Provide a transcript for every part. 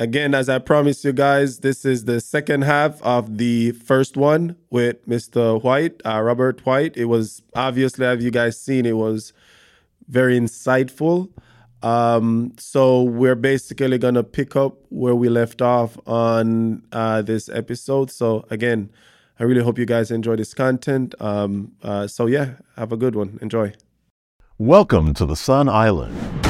again, as I promised you guys, this is the second half of the first one with Mr. White, uh, Robert White. It was obviously, have you guys seen, it was very insightful. Um, so we're basically gonna pick up where we left off on uh, this episode. So again, I really hope you guys enjoy this content. Um, uh, so yeah, have a good one. Enjoy. Welcome to the Sun Island.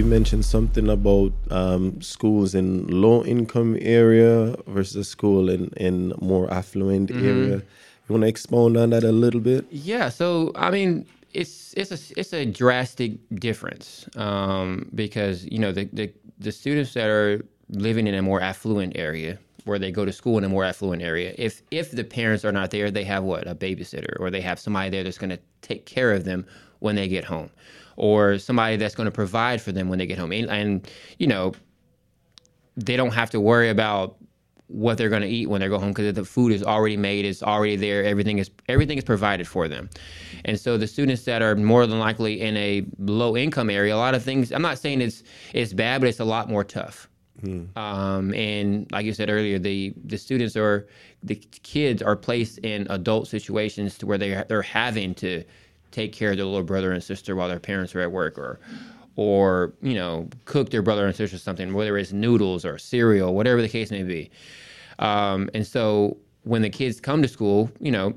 You mentioned something about um, schools in low income area versus school in, in more affluent area. You want to expound on that a little bit? Yeah, so I mean, it's it's a it's a drastic difference um, because you know the, the the students that are living in a more affluent area where they go to school in a more affluent area if if the parents are not there they have what a babysitter or they have somebody there that's going to take care of them when they get home or somebody that's going to provide for them when they get home. And, and you know they don't have to worry about what they're going to eat when they go home because the food is already made it's already there everything is everything is provided for them. And so the students that are more than likely in a low income area a lot of things i'm not saying it's it's bad but it's a lot more tough. Um, and like you said earlier the the students are the kids are placed in adult situations to where they they're having to take care of their little brother and sister while their parents are at work or or you know cook their brother and sister something whether it's noodles or cereal whatever the case may be um, and so when the kids come to school you know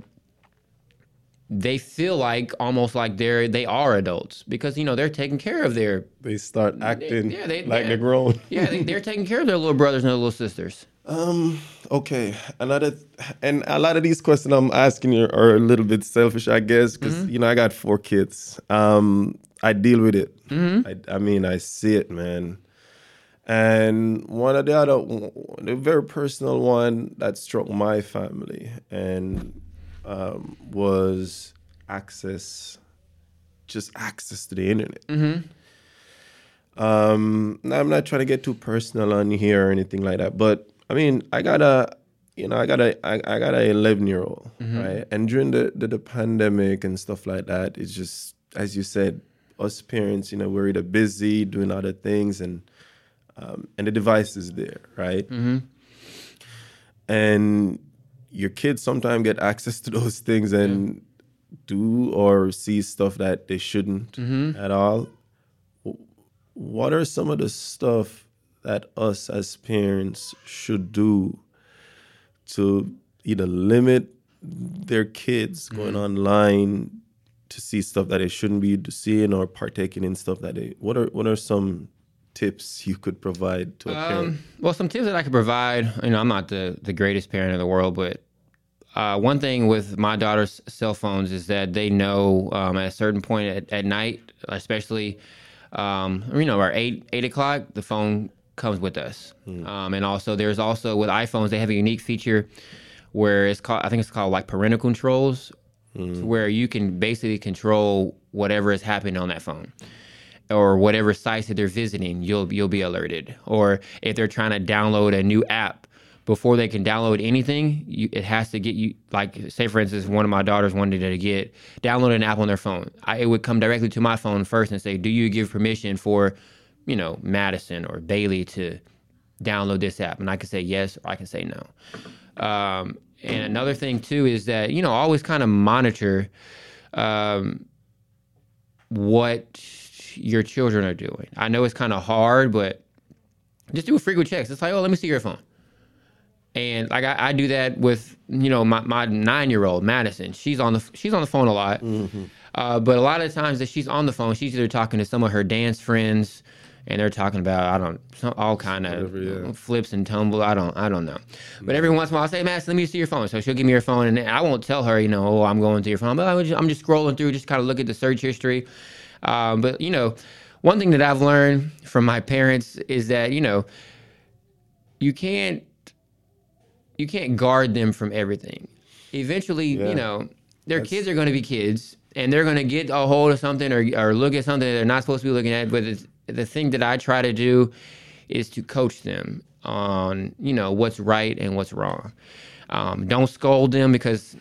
they feel like almost like they're they are adults because you know they're taking care of their They start acting yeah, they- like yeah. they're grown. yeah they, they're taking care of their little brothers and their little sisters Um. Okay. Another, and a lot of these questions I'm asking you are a little bit selfish, I guess, because you know I got four kids. Um. I deal with it. I, I mean, I see it, man. And one of the other, the very personal one that struck my family and um, was access, just access to the internet. Um, now I'm not trying to get too personal on here or anything like that, but I mean, I got a, you know, I got a, I, I got a 11 year old, mm-hmm. right? And during the, the the pandemic and stuff like that, it's just as you said, us parents, you know, we're either busy doing other things, and um, and the device is there, right? Mm-hmm. And your kids sometimes get access to those things and do or see stuff that they shouldn't mm-hmm. at all. What are some of the stuff that us as parents should do to either limit their kids going online to see stuff that they shouldn't be seeing or partaking in stuff that they what are what are some tips you could provide to a parent Um, well, some tips that I could provide. You know, I'm not the the greatest parent in the world, but uh, one thing with my daughter's cell phones is that they know um, at a certain point at, at night, especially, um, you know, our eight eight o'clock, the phone comes with us. Um, and also, there's also with iPhones, they have a unique feature where it's called, I think it's called like parental controls, where you can basically control whatever is happening on that phone or whatever sites that they're visiting, you'll you'll be alerted. Or if they're trying to download a new app, before they can download anything, you, it has to get you. Like, say for instance, one of my daughters wanted to get download an app on their phone. I, it would come directly to my phone first and say, "Do you give permission for, you know, Madison or Bailey to download this app?" And I can say yes or I can say no. Um, and another thing too is that you know always kind of monitor um, what your children are doing. I know it's kind of hard, but just do a frequent checks. It's like, oh, let me see your phone. And like I, I do that with you know my, my nine year old Madison. She's on the she's on the phone a lot, uh, but a lot of the times that she's on the phone, she's either talking to some of her dance friends, and they're talking about I don't some, all kind of Whatever, yeah. flips and tumble. I don't I don't know. But every once in a while, I say, Madison, let me see your phone. So she'll give me her phone, and I won't tell her, you know, oh, I'm going to your phone. But I'm just, I'm just scrolling through, just kind of look at the search history. Um, but you know, one thing that I've learned from my parents is that you know, you can't you can't guard them from everything. Eventually, Yeah. you know, their kids are going to be kids, and they're going to get a hold of something or or look at something that they're not supposed to be looking at. But it's, the thing that I try to do is to coach them on you know what's right and what's wrong. Um, don't scold them because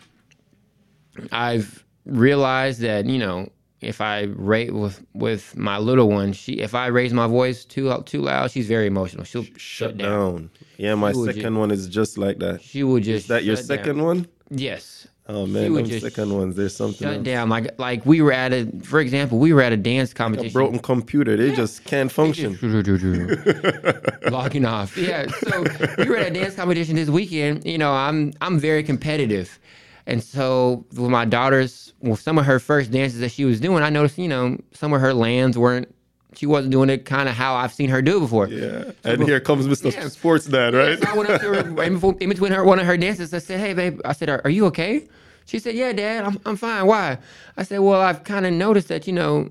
I've realized that you know if I rate with with my little one, she if I raise my voice too too loud, she's very emotional. She'll Shut down. Yeah, my She second one is just like that. She will just Is that your second down. one? Yes. Oh man, just second ones. There's something Shut else. down. Like like we were at a for example, we were at a dance A competition. broken computer. They just can't function. Logging off. Yeah. So we were at a dance competition this weekend. You know, I'm I'm very competitive. And so with my daughter's with some of her first dances that she was doing, I noticed, you know, some of her lands weren't she wasn't doing it kind of how I've seen her do before. Yeah. And here comes Mr. Yeah. Sports Dad, right? So I went up to her in before- in between her one of her dances. I said, "Hey, babe," I said, "Are, are you okay?" She said, "Yeah, Dad, I'm I'm fine. Why?" I said, "Well, I've kind of noticed that you know."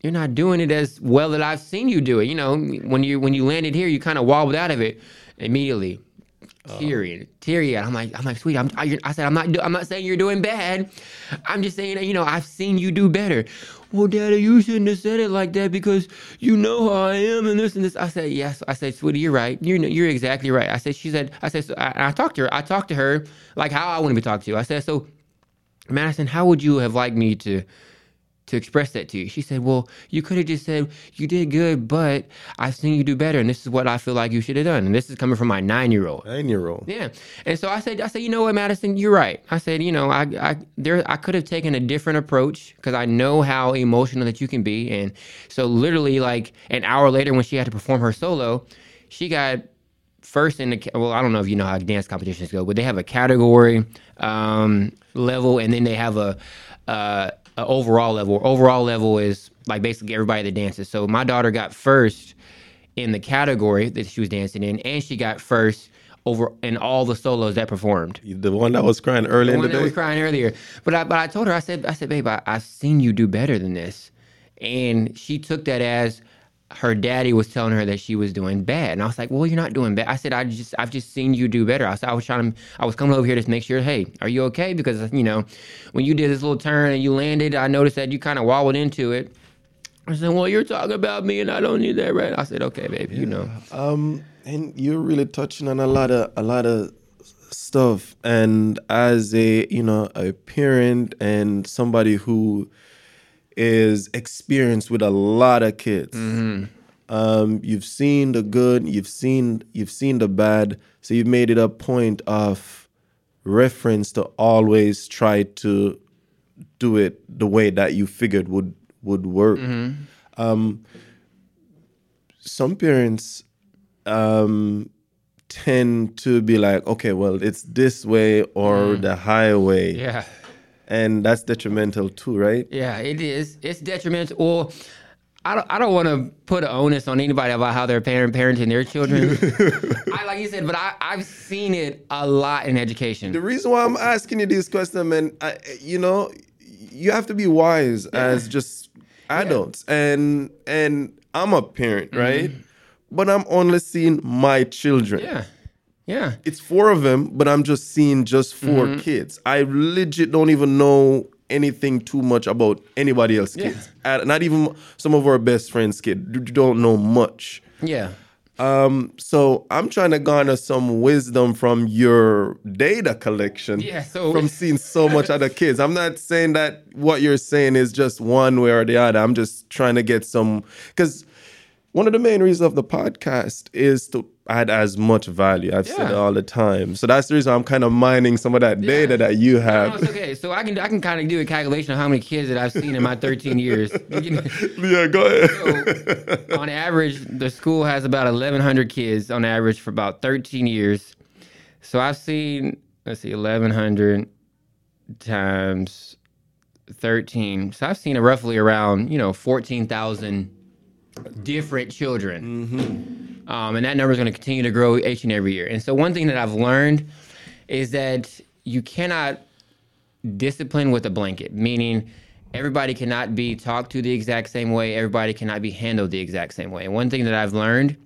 You're not doing it as well that I've seen you do it. You know, when you when you landed here, you kind of wobbled out of it immediately, uh-huh. teary, teary. I'm like, I'm like, sweet. I'm, I, I said, I'm not, do, I'm not saying you're doing bad. I'm just saying that you know I've seen you do better. Well, Daddy, you shouldn't have said it like that because you know how I am and this and this. I said, yes. I said, sweetie, you're right. You're you're exactly right. I said, she said, I said, so I, I talked to her. I talked to her like how I want to be talked to. You. I said, so Madison, how would you have liked me to to express that to you? She said, Well, you could have just said, You did good, but I've seen you do better, and this is what I feel like you should have done. And this is coming from my nine year old. Nine year old. Yeah. And so I said, I said, you know what, Madison, you're right. I said, you know, I, I there I could have taken a different approach because I know how emotional that you can be. And so literally like an hour later when she had to perform her solo, she got first in the well, I don't know if you know how dance competitions go, but they have a category um, level and then they have a, uh, overall level. Overall level is like basically everybody that dances. So my daughter got first in the category that she was dancing in, and she got first over in all the solos that performed. The one that was crying early The in one the that was crying earlier, but I but I told her I said I said babe I, I've seen you do better than this, and she took that as her daddy was telling her that she was doing bad, and I was like, well you're not doing bad. I said I just I've just seen you do better. I said I was trying to I was coming over here to make sure hey are you okay because you know when you did this little turn and you landed I noticed that you kind of wobbled into it. I said, well, you're talking about me, and I don't need that, right? I said, okay, baby, you know. Um, and you're really touching on a lot of a lot of stuff. And as a you know a parent and somebody who is experienced with a lot of kids, um, you've seen the good, you've seen you've seen the bad. So you've made it a point of reference to always try to do it the way that you figured would would work. Um, some parents um, tend to be like, okay, well, it's this way or the highway, Yeah. And that's detrimental too, right? Yeah, it is. It's detrimental. Well, I don't. I don't want to put an onus on anybody about how they're parent parenting their children. I like you said, but I I've seen it a lot in education. The reason why I'm asking you this question, man, I, you know, you have to be wise as just adults, and and I'm a parent, mm-hmm. right? But I'm only seeing my children. Yeah, yeah, it's four of them, but I'm just seeing just 4 kids. I legit don't even know anything too much about anybody else's kids. Uh, not even some of our best friends' kids. You don't know much. yeah. Um, so I'm trying to garner some wisdom from your data collection. Yeah, so- from seeing so much other kids. I'm not saying that what you're saying is just one way or the other. I'm just trying to get some because one of the main reasons of the podcast is to add as much value. I've said it all the time. So that's the reason I'm kind of mining some of that data that you No, have. it's okay. So I can I can kind of do a calculation of how many kids that I've seen in my 13 years. yeah, go ahead. So, on average, the school has about 1,100 kids on average for about 13 years. So I've seen, let's see, 1,100 times 13. So I've seen a roughly around, you know, 14,000 different children. Um, and that number is going to continue to grow each and every year. And so one thing that I've learned is that you cannot discipline with a blanket, meaning everybody cannot be talked to the exact same way, everybody cannot be handled the exact same way. And one thing that I've learned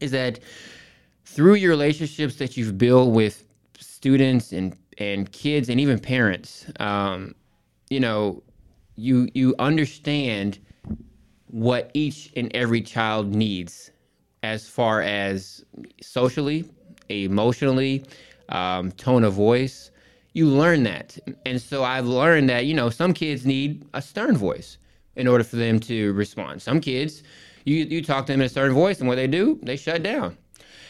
is that through your relationships that you've built with students and and kids and even parents, um, you know, you you understand what each and every child needs as far as socially, emotionally, um, tone of voice. you learn that. And so I've learned that, you know, some kids need a stern voice in order for them to respond. Some kids, you, you talk to them in a stern voice, and what they do, they shut down.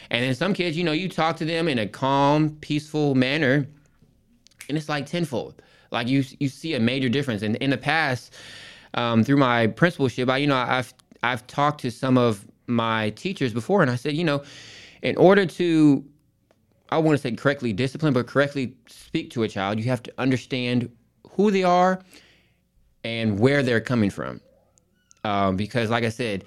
And then some kids, you know, you talk to them in a calm, peaceful manner, and it's like tenfold. Like you, you see a major difference. And in the past, um, through my principalship, I, you know, I've I've talked to some of my teachers before, and I said, you know, in order to I want to say correctly discipline, but correctly speak to a child, you have to understand who they are and where they're coming from. Um, because, like I said,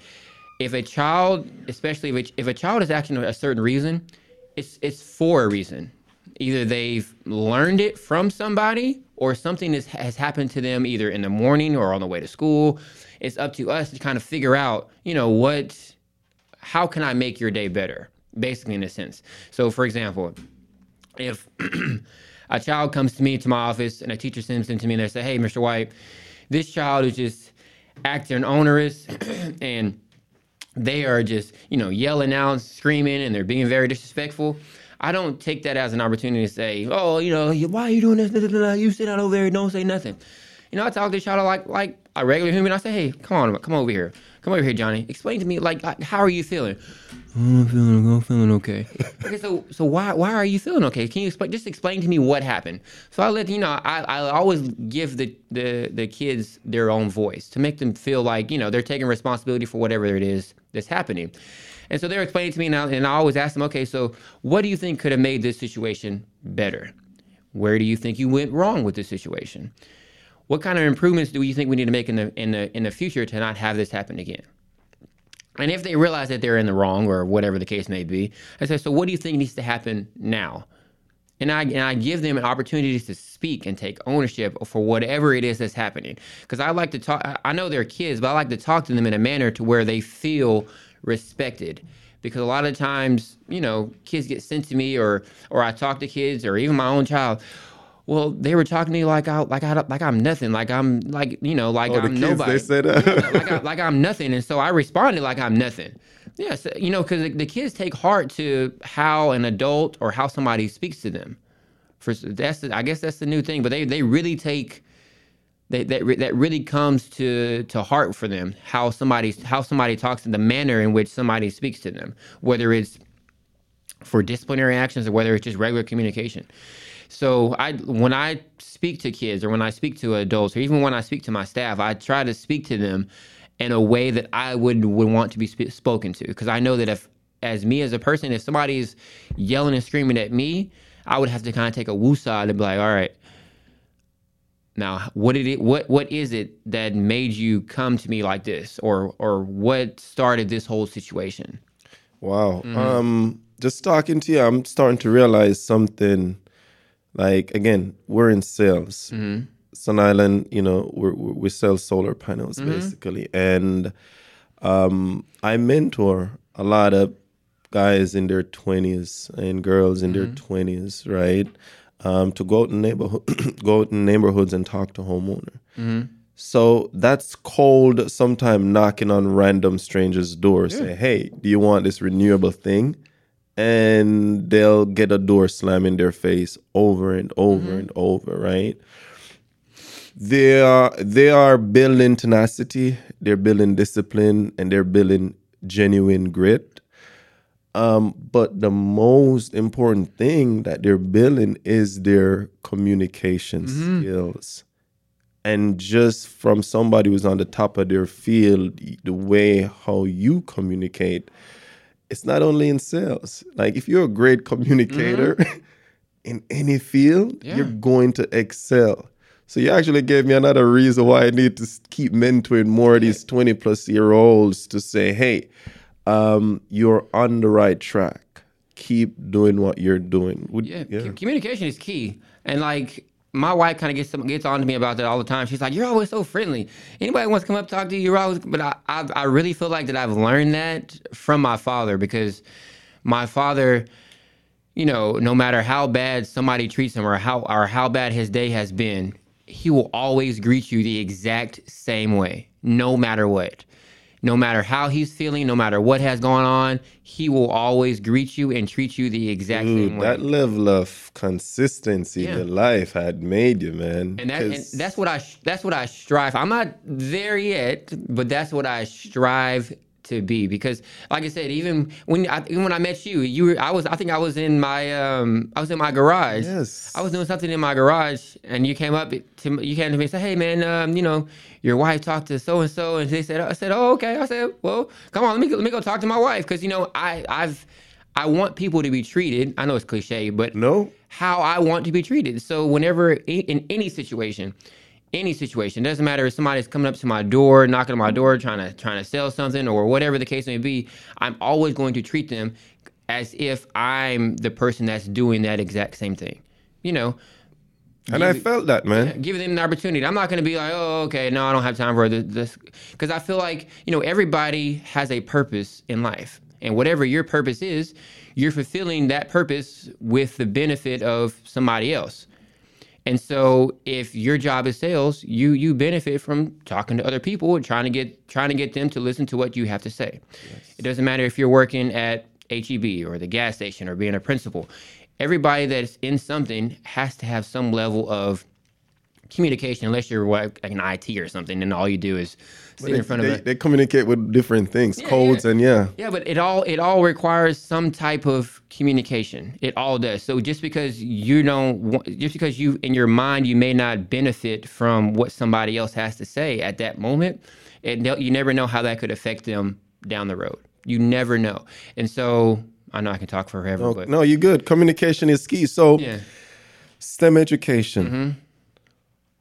if a child, especially if a, if a child is acting a certain reason, it's it's for a reason. Either they've learned it from somebody, or something is, has happened to them either in the morning or on the way to school. It's up to us to kind of figure out, you know, what, how can I make your day better? basically in a sense. So, for example, if a child comes to me to my office and a teacher sends them to me and they say, "Hey, Mr. White, this child is just acting onerous and they are just you know yelling out, screaming, and they're being very disrespectful." I don't take that as an opportunity to say, "Oh, you know, why are you doing this? You sit out over there, don't say nothing." You know, I talk to child like like a regular human. I say, "Hey, come on, come over here, come over here, Johnny. Explain to me, like, how are you feeling?" I'm feeling, I'm feeling okay. okay, so so why why are you feeling okay? Can you explain? Just explain to me what happened. So I let you know. I, I always give the, the the kids their own voice to make them feel like you know they're taking responsibility for whatever it is that's happening. And so they're explaining to me now, and I always ask them, okay, so what do you think could have made this situation better? Where do you think you went wrong with this situation? What kind of improvements do you think we need to make in the in the in the future to not have this happen again? And if they realize that they're in the wrong or whatever the case may be, I say, so what do you think needs to happen now? And I, and I give them opportunities to speak and take ownership for whatever it is that's happening. Because I like to talk, I know they're kids, but I like to talk to them in a manner to where they feel respected. Because a lot of times, you know, kids get sent to me or, or I talk to kids or even my own child well, they were talking to me like I like I like I'm nothing, like I'm like you know like oh, I'm kids, nobody. They said uh, that. like, I, like I'm nothing, and so I responded like I'm nothing. Yes, you know, because the, the, kids take heart to how an adult or how somebody speaks to them. For that's the, I guess that's the new thing, but they they really take. They, that that really comes to to heart for them how somebody how somebody talks and the manner in which somebody speaks to them whether it's for disciplinary actions or whether it's just regular communication so I when I speak to kids or when I speak to adults or even when I speak to my staff, I try to speak to them in a way that I would would want to be sp- spoken to because I know that if as me as a person, if somebody's yelling and screaming at me, I would have to kind of take a woosah and be like, all right. Now, what did it? What what is it that made you come to me like this, or or what started this whole situation? Wow. Mm-hmm. Um, just talking to you, I'm starting to realize something like again, we're in sales. Mm-hmm. Sun Island, you know, we we sell solar panels mm-hmm. basically, and um, I mentor a lot of guys in their twenties and girls in mm-hmm. their twenties, right? Um, to go out in neighborhood, go out in neighborhoods and talk to homeowner. Mm-hmm. So that's called sometime knocking on random strangers' doors. Yeah. Say, hey, do you want this renewable thing? And they'll get a door slam in their face over and over mm-hmm. and over, right? They are they are building tenacity, they're building discipline, and they're building genuine grit. Um, but the most important thing that they're building is their communication mm-hmm. skills. And just from somebody who's on the top of their field, the way how you communicate it's not only in sales. Like if you're a great communicator mm-hmm. in any field, yeah. you're going to excel. So you actually gave me another reason why I need to keep mentoring more of these 20 plus year olds to say, hey, um, you're on the right track. Keep doing what you're doing. Would, yeah, yeah, communication is key. And like my wife kind of gets gets on to me about that all the time. She's like, "You're always so friendly. Anybody wants to come up talk to you, you're always." But I, I, I really feel like that I've learned that from my father because my father, you know, no matter how bad somebody treats him or how or how bad his day has been, he will always greet you the exact same way, no matter what. No matter how he's feeling, no matter what has gone on, he will always greet you and treat you the exact Dude, same way. that level of consistency Yeah. in life had made you, man. and, that, and that's what I that's what I strive. I'm not there yet, but that's what I strive to be because, like I said, even when I, even when I met you, you were I was I think I was in my um I was in my garage. Yes. I was doing something in my garage, and you came up to me- you came to me and said, "Hey, man, um, you know, your wife talked to so and so," and they said, "I said, oh, okay." I said, "Well, come on, let me go, let me go talk to my wife because you know I I've I want people to be treated. I know it's cliche, but no, how I want to be treated. So whenever in any situation, any situation, It doesn't matter if somebody's coming up to my door, knocking on my door, trying to trying to sell something or whatever the case may be, I'm always going to treat them as if I'm the person that's doing that exact same thing. You know, and I felt that, man. give them the opportunity. I'm not going to be like, oh, okay, no, I don't have time for this- this, because I feel like you know everybody has a purpose in life, and whatever your purpose is, you're fulfilling that purpose with the benefit of somebody else. And so, if your job is sales, you you benefit from talking to other people and trying to get trying to get them to listen to what you have to say. It doesn't matter if you're working at HEB or the gas station or being a principal. Everybody that's in something has to have some level of communication, unless you're like an IT or something, and all you do is sit They, in front of they, a they communicate with different things, codes, yeah. and yeah. yeah, but it all it all requires some type of communication. It all does. So just because you don't, just because you in your mind you may not benefit from what somebody else has to say at that moment, and you never know how that could affect them down the road. You never know. And so I know I can talk forever, No, but no, you're good. Communication is key. So, yeah, STEM education. Mm-hmm.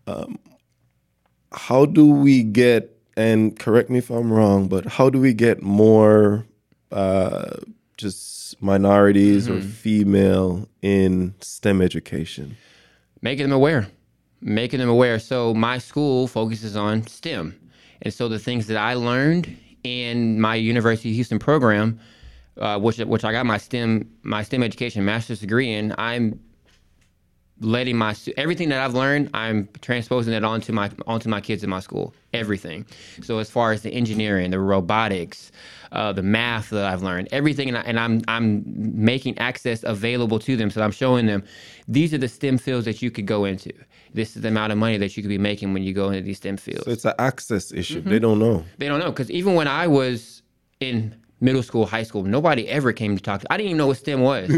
Um, how do we get? And correct me if I'm wrong, but how do we get more uh, just minorities or female in STEM education? making them aware making them aware so my school focuses on stem and so the things that i learned in my university of houston program uh, which which i got my stem my stem education master's degree in i'm letting my everything that I've learned, I'm transposing it onto my onto my kids in my school. Everything. So as far as the engineering, the robotics, uh, the math that I've learned, everything, and, I, and I'm I'm making access available to them. So I'm showing them these are the STEM fields that you could go into. This is the amount of money that you could be making when you go into these STEM fields So it's an access issue. They don't know. they don't know because even when I was in middle school, high school, nobody ever came to talk. To, I didn't even know what STEM was.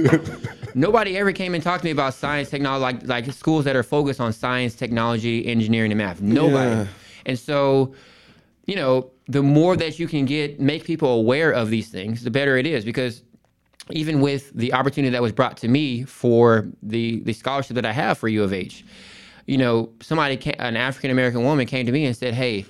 nobody ever came and talked to me about science, technology, like like schools that are focused on science, technology, engineering, and math. Nobody. Yeah. And so, you know, the more that you can get, make people aware of these things, the better it is because. Even with the opportunity that was brought to me for the the scholarship that I have for U of H, you know, somebody, an African American woman came to me and said, "Hey,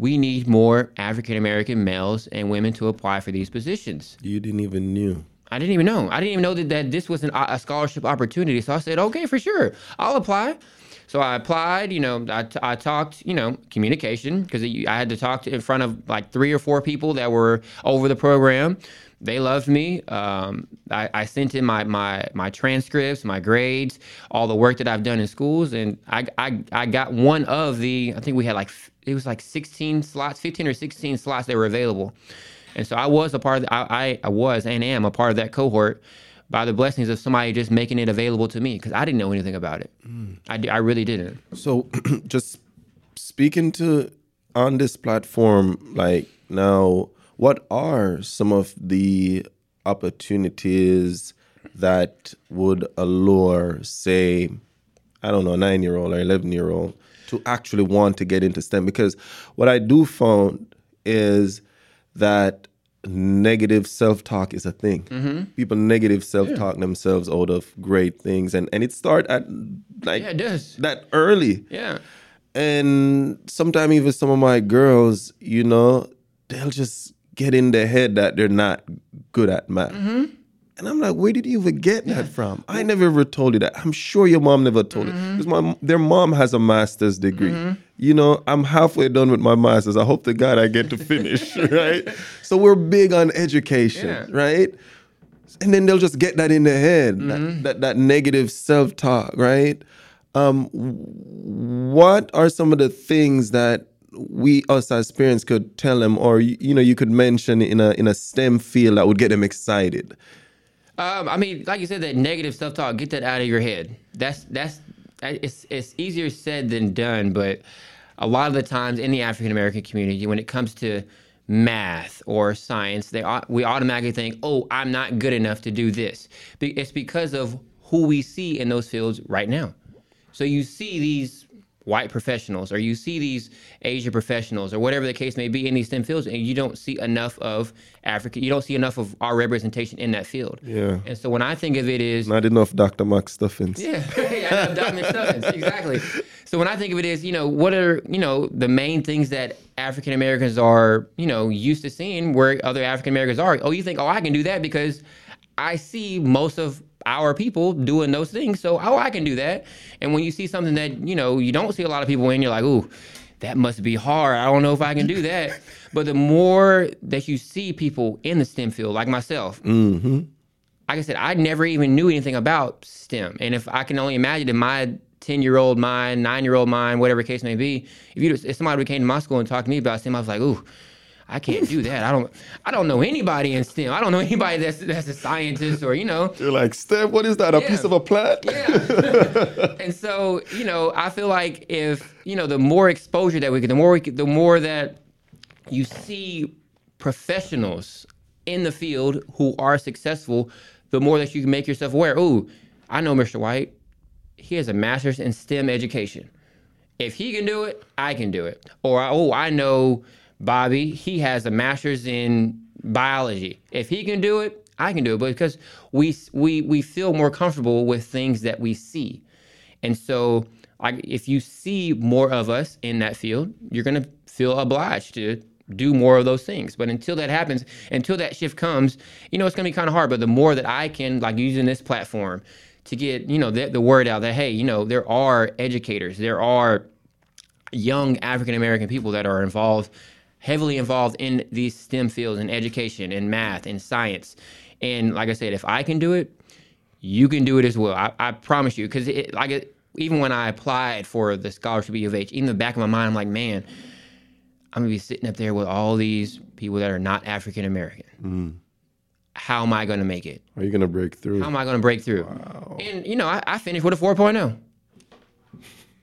we need more African American males and women to apply for these positions." You didn't even knew. I didn't even know. I didn't even know that, that this was an, a scholarship opportunity. So I said, "Okay, for sure, I'll apply." So I applied. You know, I, t- I talked. You know, communication because I had to talk to, in front of like three or four people that were over the program. They loved me. Um, I, I sent in my, my my transcripts, my grades, all the work that I've done in schools, and I, I I got one of the. I think we had like it was like 16 slots, 15 or 16 slots that were available, and so I was a part of. The, I, I I was and am a part of that cohort by the blessings of somebody just making it available to me because I didn't know anything about it. Mm. I, I really didn't. So just speaking to on this platform, like now, what are some of the opportunities that would allure, say, I don't know, a nine year old or 11 year old to actually want to get into STEM? Because what I do found is that negative self talk is a thing. People negative self talk themselves out of great things. And, and it start at like Yeah, it does. that early. Yeah. And sometimes even some of my girls, you know, they'll just get in their head that they're not good at math. Mm-hmm. And I'm like, where did you even get that from? I never ever told you that. I'm sure your mom never told you. Mm-hmm. Because my their mom has a master's degree. You know, I'm halfway done with my master's. I hope to God I get to finish, right? So we're big on education, Yeah. right? and then they'll just get that in their head Mm-hmm. that, that that negative self-talk right um what are some of the things that we us as parents could tell them, or you, you know, you could mention in a in a STEM field that would get them excited? Um, I mean, like you said, that negative self talk, get that out of your head. That's that's it's it's easier said than done, but a lot of the times in the African American community, when it comes to math or science, they we automatically think, "Oh, I'm not good enough to do this." It's because of who we see in those fields right now. So you see these white professionals or you see these Asian professionals or whatever the case may be in these STEM fields and you don't see enough of Africa you don't see enough of our representation in that field. Yeah. And so when I think of it is not enough Dr. Max Stuffins. Yeah. yeah Dr. Stuffins, exactly. So when I think of it is, you know, what are, you know, the main things that African Americans are, you know, used to seeing where other African Americans are. Oh, you think, oh, I can do that because I see most of our people doing those things. So, oh, I can do that. And when you see something that, you know, you don't see a lot of people in, you're like, ooh, that must be hard. I don't know if I can do that. but the more that you see people in the STEM field, like myself, mm-hmm. like I said, I never even knew anything about STEM. And if I can only imagine in my 10 year old mind, nine year old mind, whatever case may be, if you if somebody came to my school and talked to me about STEM, I was like, ooh, I can't do that. I don't I don't know anybody in STEM. I don't know anybody that's that's a scientist or you know. You're like STEM. What is that? A yeah. piece of a plant? Yeah. and so you know, I feel like if you know, the more exposure that we get, the more we, the more that you see professionals in the field who are successful, the more that you can make yourself aware. Oh, I know Mr. White. He has a master's in STEM education. If he can do it, I can do it. Or oh, I know Bobby, he has a master's in biology. If he can do it, I can do it But because we we we feel more comfortable with things that we see. And so if you see more of us in that field, you're going to feel obliged to do more of those things. But until that happens, until that shift comes, you know, it's going to be kind of hard, but the more that I can like using this platform to get, you know, the, the word out that hey, you know, there are educators, there are young African American people that are involved heavily involved in these STEM fields in education, in math, in science. And like I said, if I can do it, you can do it as well. I, I promise you. Because like it, even when I applied for the scholarship at U of H, in the back of my mind, I'm like, man, I'm gonna be sitting up there with all these people that are not African American. Mm. How am I gonna make it? Are you gonna break through? How am I gonna break through? Wow. And you know, I, I finished with a 4.0.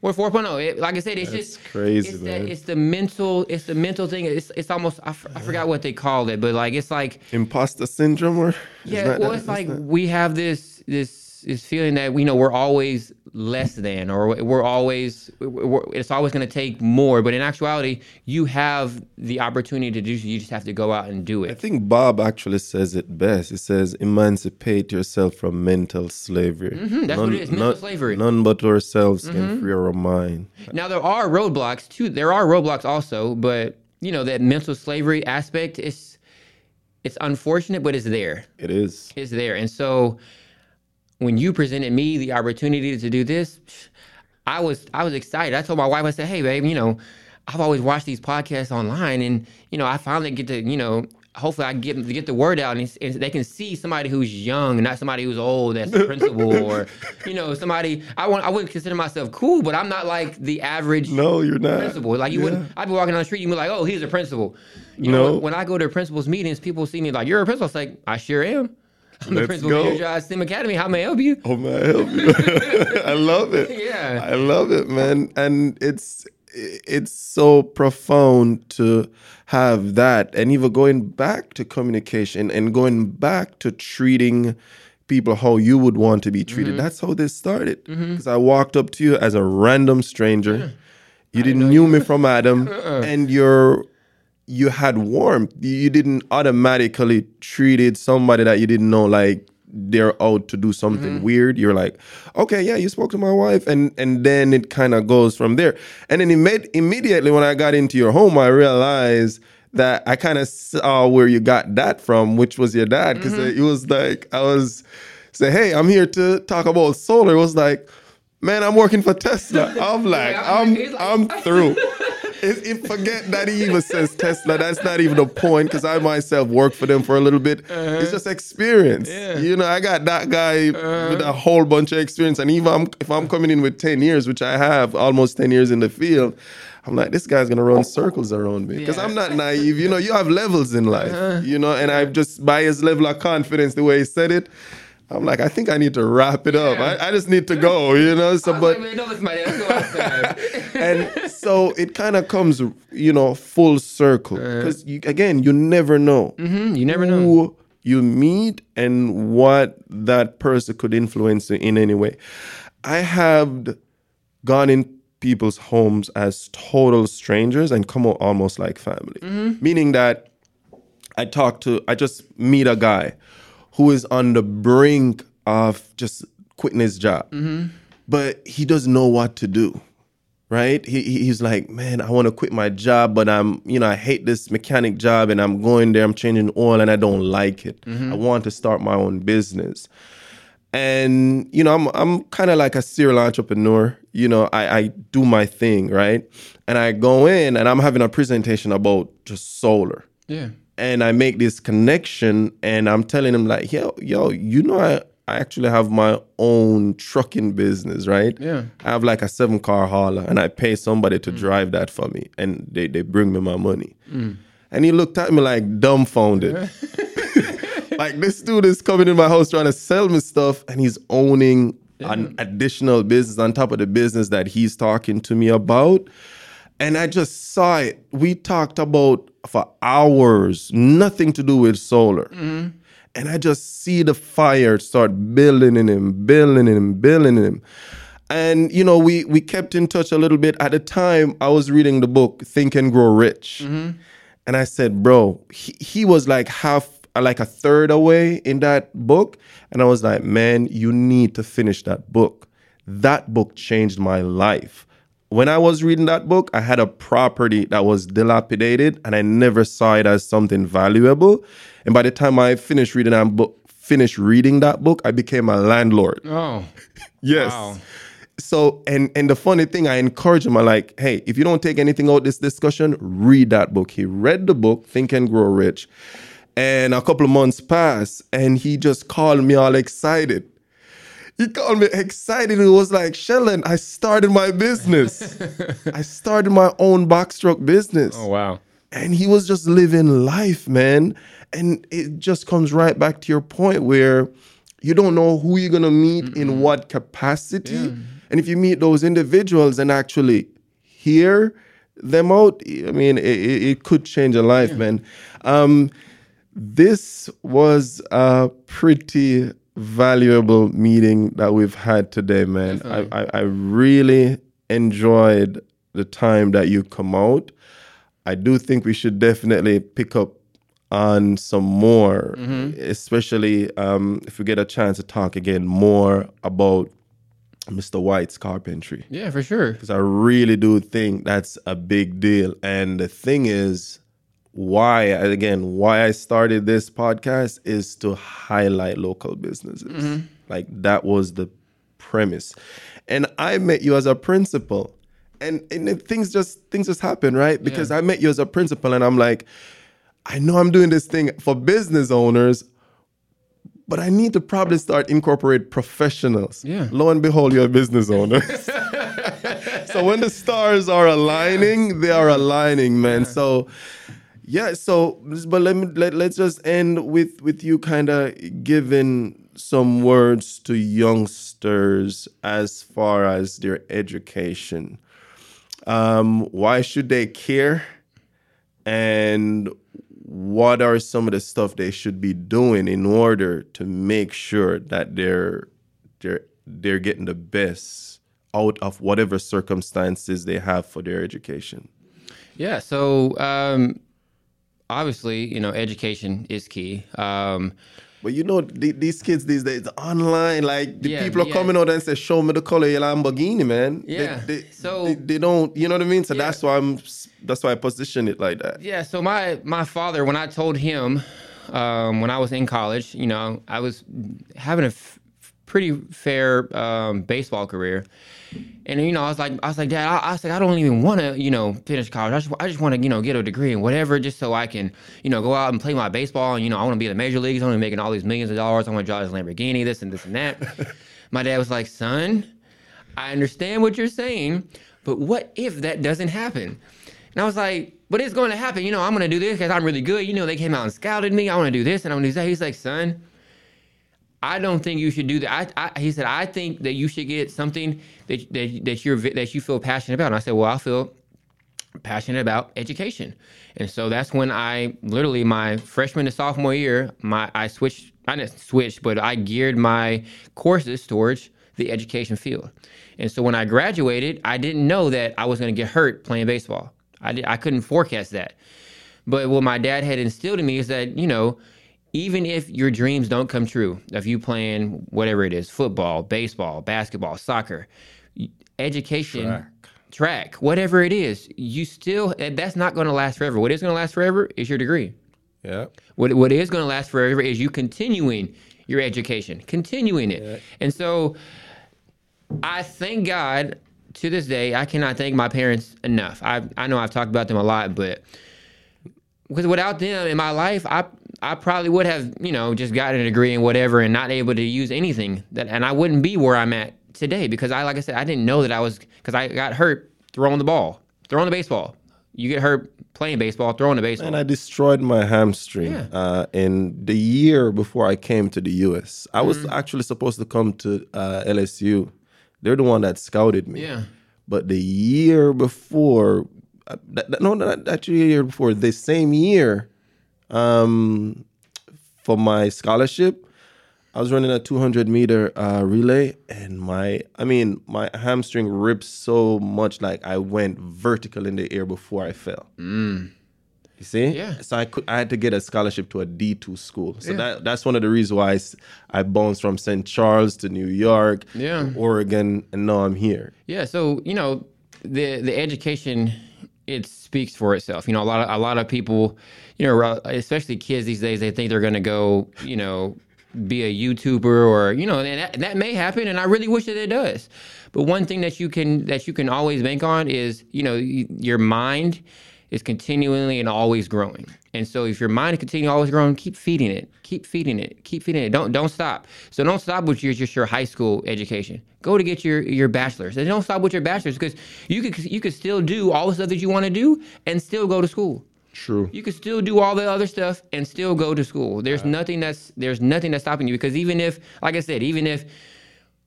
We're 4.0. It, like I said, it's That's just crazy, it's it's the mental. It's the mental thing. It's it's almost I, f- I forgot what they called it, but like it's like imposter syndrome, or yeah. Well, it's like we have this this is feeling that we know we're always less than or we're always we're, it's always going to take more but in actuality you have the opportunity to do you just have to go out and do it. I think bob actually says it best. He says emancipate yourself from mental slavery. Mm-hmm, that's none, what it is mental none, slavery. none but ourselves mm-hmm. can free our mind. Now there are roadblocks too. There are roadblocks also but you know that mental slavery aspect is it's unfortunate but it's there. It is. It's there. And so when you presented me the opportunity to do this, I was I was excited. I told my wife, I said, "Hey, babe, you know, I've always watched these podcasts online, and you know, I finally get to, you know, hopefully I get get the word out, and, and, they can see somebody who's young, and not somebody who's old that's a principal, or you know, somebody. I want I wouldn't consider myself cool, but I'm not like the average. No, you're not principal. Like you yeah. wouldn't. I'd be walking down the street, would be like, "Oh, he's a principal." You no. know, when I go to principals meetings, people see me like, "You're a principal." It's like I sure am. I'm the principal go. manager at STEM Academy. How may I help you? Oh, may I help you? I love it. Yeah, I love it, man. And it's it's so profound to have that, and even going back to communication and going back to treating people how you would want to be treated. Mm-hmm. That's how this started. Because mm-hmm. I walked up to you as a random stranger. Yeah. You didn't knew me from Adam, uh-uh. and you're you had warmth. You didn't automatically treated somebody that you didn't know like they're out to do something mm-hmm. weird. You're like, okay, yeah, you spoke to my wife, and and then it kind of goes from there. And then made, immediately when I got into your home, I realized that I kind of saw where you got that from, which was your dad, because mm-hmm. it was like I was say, hey, I'm here to talk about solar. It was like, man, I'm working for Tesla. I'm like, yeah, I'm I'm, like, I'm through. If, if forget that he even says Tesla, that's not even a point because I myself worked for them for a little bit. Uh-huh. It's just experience. Yeah. You know, I got that guy uh-huh. with a whole bunch of experience, and even I'm, if I'm coming in with ten years, which I have almost ten years in the field. I'm like, this guy's gonna run circles around me because Yeah. I'm not naive. You know, you have levels in life. Uh-huh. You know, and I just by his level of confidence, the way he said it, I'm like, I think I need to wrap it up. I, I just need to go. You know, so but Wait, wait, no, listen, buddy, let's go outside. and so it kind of comes, you know, full circle because you, again, you never know Mhm, you never know. who you meet and what that person could influence you in any way. I have gone in people's homes as total strangers and come almost like family, meaning that I talk to, I just meet a guy who is on the brink of just quitting his job, mm-hmm. but he doesn't know what to do. Right? He, he- he's like, man, I want to quit my job, but I'm, you know, I hate this mechanic job and I'm going there, I'm changing oil and I don't like it. Mm-hmm. I want to start my own business. And, you know, I'm I'm kind of like a serial entrepreneur. You know, I, I do my thing, right? And I go in and I'm having a presentation about just solar Yeah. And I make this connection and I'm telling him like, yo, yo, you know I, I actually have my own trucking business, right? Yeah. I have like a seven car hauler and I pay somebody to mm. drive that for me and they, they bring me my money. Mm. And he looked at me like dumbfounded. like this dude is coming in my house trying to sell me stuff and he's owning an additional business on top of the business that he's talking to me about. And I just saw it. We talked about for hours, nothing to do with solar. Mm-hmm. And I just see the fire start building in him, building in him, building in him. And you know, we we kept in touch a little bit. At the time, I was reading the book Think and Grow Rich. Mm-hmm. And I said, bro, he, he was like half, like a third away in that book. And I was like, man, you need to finish that book. That book changed my life. When I was reading that book, I had a property that was dilapidated and I never saw it as something valuable. And by the time I finished reading that book, finished reading that book, I became a landlord. Oh. Yes. Wow. So and and the funny thing, I encourage him. I like, hey, if you don't take anything out this discussion, read that book. He read the book, Think and Grow Rich, and a couple of months passed, and he just called me all excited. He called me excited. It was like, Sheldon, I started my business. I started my own box truck business Oh wow. and he was just living life, man. And it just comes right back to your point where you don't know who you're gonna meet in what capacity. And if you meet those individuals and actually hear them out, I mean, it, it could change a life, man. Um, this was a pretty valuable meeting that we've had today, man. I, I, I really enjoyed the time that you come out. I do think we should definitely pick up on some more, especially um, if we get a chance to talk again more about Mr. White's carpentry. Yeah, for sure. Because I really do think that's a big deal. And the thing is, why, again, why I started this podcast is to highlight local businesses. Mm-hmm. Like that was the premise. And I met you as a principal. And, and things just things just happen, right? Because I met you as a principal and I'm like, I know I'm doing this thing for business owners, but I need to probably start incorporate professionals. Yeah. Lo and behold, you're a business owner. so when the stars are aligning, they are aligning, man. So yeah, so but let me let, let's just end with with you kind of giving some words to youngsters as far as their education. Um, why should they care? And what are some of the stuff they should be doing in order to make sure that they're they're they're getting the best out of whatever circumstances they have for their education? Yeah. So um, obviously, you know, education is key. Um, But you know, the, these kids these days online, like the Yeah, people are yeah. coming out and say, "Show me the color of your Lamborghini, man." They- Yeah, they, so- they, they don't, you know what I mean. So Yeah. that's why I'm, that's why I position it like that. Yeah, so my my father, when I told him um, when I was in college, you know, I was having a f- pretty fair um, baseball career. And you know, I was like, I was like, Dad, I, I was like, I don't even want to, you know, finish college. I just, I just want to, you know, get a degree and whatever, just so I can, you know, go out and play my baseball. And you know, I want to be in the major leagues. I want to be making all these millions of dollars. I want to drive this Lamborghini, this and this and that. my dad was like, Son, I understand what you're saying, but what if that doesn't happen? And I was like, but it's going to happen. You know, I'm going to do this because I'm really good. You know, they came out and scouted me. I want to do this and I'm going to do that. He's like, son, I don't think you should do that. I, I, he said, I think that you should get something that, that, that you're that you feel passionate about. And I said, well, I feel passionate about education. And so that's when I literally my freshman to sophomore year, my I switched I didn't switch, but I geared my courses towards the education field. And so when I graduated, I didn't know that I was going to get hurt playing baseball. I did, I couldn't forecast that. But what my dad had instilled in me is that, you know, even if your dreams don't come true, if you playing whatever it is, football, baseball, basketball, soccer, education, Track. track whatever it is, you still that's not going to last forever. What is going to last forever is your degree. Yeah. What what is going to last forever is you continuing your education, continuing it. And so I thank God to this day. I cannot thank my parents enough. I I know I've talked about them a lot, but because without them in my life, I I probably would have you know just gotten a degree and whatever, and not able to use anything that, and I wouldn't be where I'm at today because I like I said I didn't know that I was because I got hurt throwing the ball, throwing the baseball. You get hurt playing baseball, throwing the baseball. And I destroyed my hamstring Yeah. uh, in the year before I came to the US. I was Mm-hmm. actually supposed to come to uh, LSU. They're the one that scouted me. yeah. But the year before, no, not actually a year before, the same year, um, for my scholarship, I was running a 200 meter uh, relay, and my, I mean, my hamstring ripped so much, like I went vertical in the air before I fell. You see? Yeah. So I could, I had to get a scholarship to a D two school. So that that's one of the reasons why I bounced from St. Charles to New York, Yeah. Oregon, and now I'm here. Yeah, so you know, the the education it speaks for itself. You know, a lot of a lot of people, you know, especially kids these days, they think they're going to go, you know, be a YouTuber or you know, and that, that may happen, and I really wish that it does. But one thing that you can that you can always bank on is, you know, y- your mind is continually and always growing. And so if your mind is continually always growing, keep feeding it, keep feeding it, keep feeding it. Don't don't stop. So don't stop with your just your high school education. Go to get your your bachelor's. And don't stop with your bachelor's because you could you could still do all the stuff that you want to do and still go to school. True. You could still do all the other stuff and still go to school. There's nothing that's there's nothing that's stopping you because even if, like I said, even if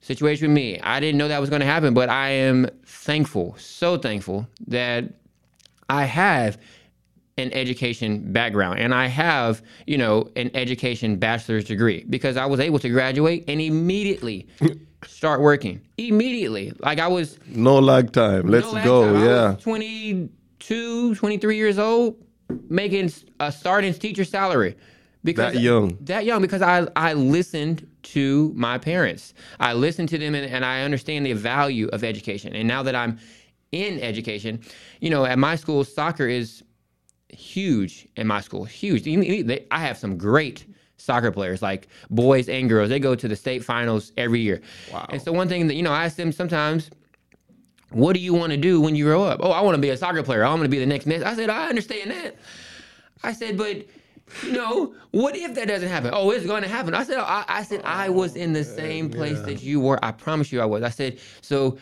situation with me, I didn't know that was going to happen, but I am thankful, so thankful that I have an education background and I have, you know, an education bachelor's degree because I was able to graduate and immediately start working. Immediately. Like I was No lag time. Let's no go. time. I Yeah. was 22, 23 years old, making a starting teacher salary. Because That young. That young because I, I listened to my parents. I listened to them and, and I understand the value of education. And now that I'm in education, you know, at my school, soccer is huge in my school. Huge. They- I have some great soccer players, like boys and girls. They go to the state finals every year. Wow. And so one thing that, you know, I ask them sometimes, what do you want to do when you grow up? Oh, I want to be a soccer player. I'm going to be the next Messi. I said, I understand that. I said, but you know, what if that doesn't happen? Oh, it's going to happen. I said, oh, I, I said, I oh, was in the same place that you were. I promise you, I was. I said, so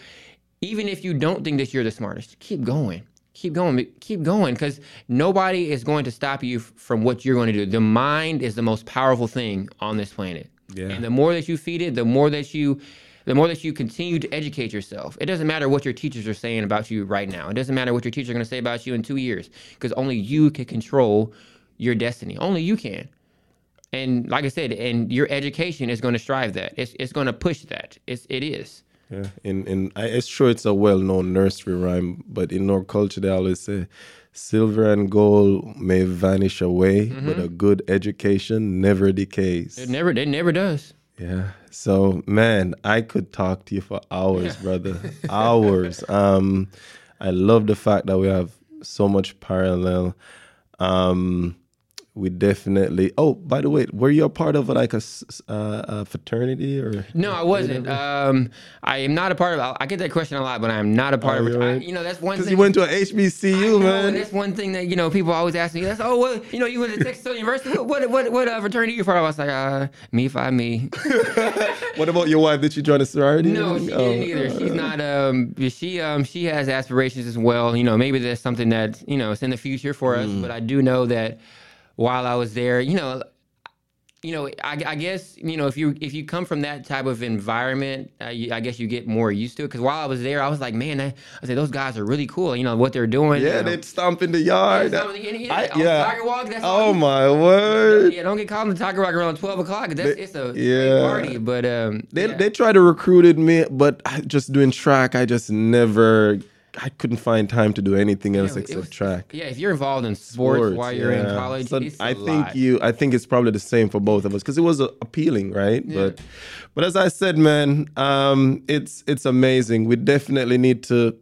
even if you don't think that you're the smartest, keep going. Keep going. Keep going because nobody is going to stop you f- from what you're going to do. The mind is the most powerful thing on this planet. Yeah. And the more that you feed it, the more that you the more that you continue to educate yourself. It doesn't matter what your teachers are saying about you right now. It doesn't matter what your teachers are going to say about you in 2 years because only you can control your destiny. Only you can. And like I said, and your education is going to strive that. It's it's going to push that. It's it is. Yeah, in in I, it's sure it's a well-known nursery rhyme, but in our culture they always say, "Silver and gold may vanish away, but a good education never decays." It never it never does. Yeah. So, man, I could talk to you for hours, brother. hours. Um, I love the fact that we have so much parallel. Um, we definitely. Oh, by the way, were you a part of like a, uh, a fraternity or? No, I wasn't. Um, I am not a part of. I get that question a lot, but I am not a part Oh, of. I, right. you know, that's one Because thing. you went to a HBCU, know, man. that's one thing that you know people always ask me. That's oh, well, you know, you went to Texas University. What what what, what uh, fraternity you from? I was like, uh, me five me. What about your wife? Did she join a sorority? No, she Oh. didn't either. She's not. Um, she um, she has aspirations as well. You know, maybe that's something that you know it's in the future for us. Mm. But I do know that while I was there, you know, you know, I, I guess you know if you if you come from that type of environment, uh, you, I guess you get more used to it. Because while I was there, I was like, man, I, I said those guys are really cool. You know what they're doing. Yeah, you know. they'd stomp in the yard. Yeah, something- and- yeah, I- yeah. Tiger Walk, that's oh my word. Yeah, don't get caught on the Tiger Rock around twelve o'clock. That's They- it's a yeah. party. But um, They yeah. they tried to recruited me, but just doing track, I just never. I couldn't find time to do anything else it except was- track. Yeah, if you're involved in sports, while you're in college, So I think lot. you. I think it's probably the same for both of us because it was appealing, right? But, but as I said, man, um, it's it's amazing. We definitely need to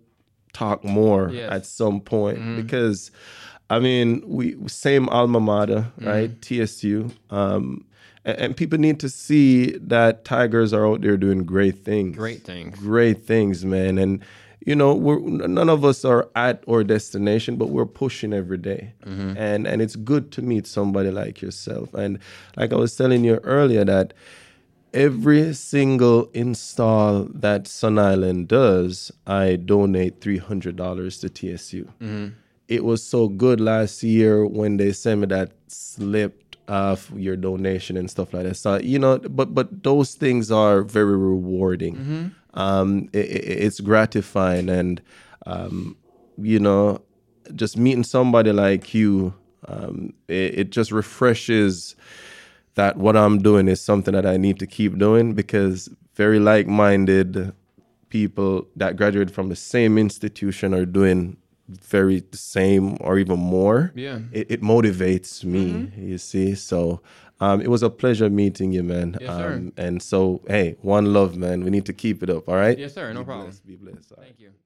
talk more Yes. at some point Mm-hmm. because, I mean, we same alma mater, Mm-hmm. right? TSU. Um, and, and people need to see that Tigers are out there doing great things. Great things. Great things, man. And you know, we're none of us are at our destination, but we're pushing every day. Mm-hmm. And and it's good to meet somebody like yourself. And like I was telling you earlier, that every single install that Sun Island does, I donate three hundred dollars to TSU. Mm-hmm. It was so good last year when they sent me that slip of your donation and stuff like that. So you know, but but those things are very rewarding. Mm-hmm. Um, i i- it's gratifying, and um, you know, just meeting somebody like you, um, it, it just refreshes that what I'm doing is something that I need to keep doing because very like-minded people that graduate from the same institution are doing very the same or even more. Yeah. It, it motivates me, you see. So um, it was a pleasure meeting you, man. Yes, sir. um, and so, hey, one love, man. We need to keep it up, all right? Yes, sir. No Be problem. blessed, be blessed. all right. Thank you. Right.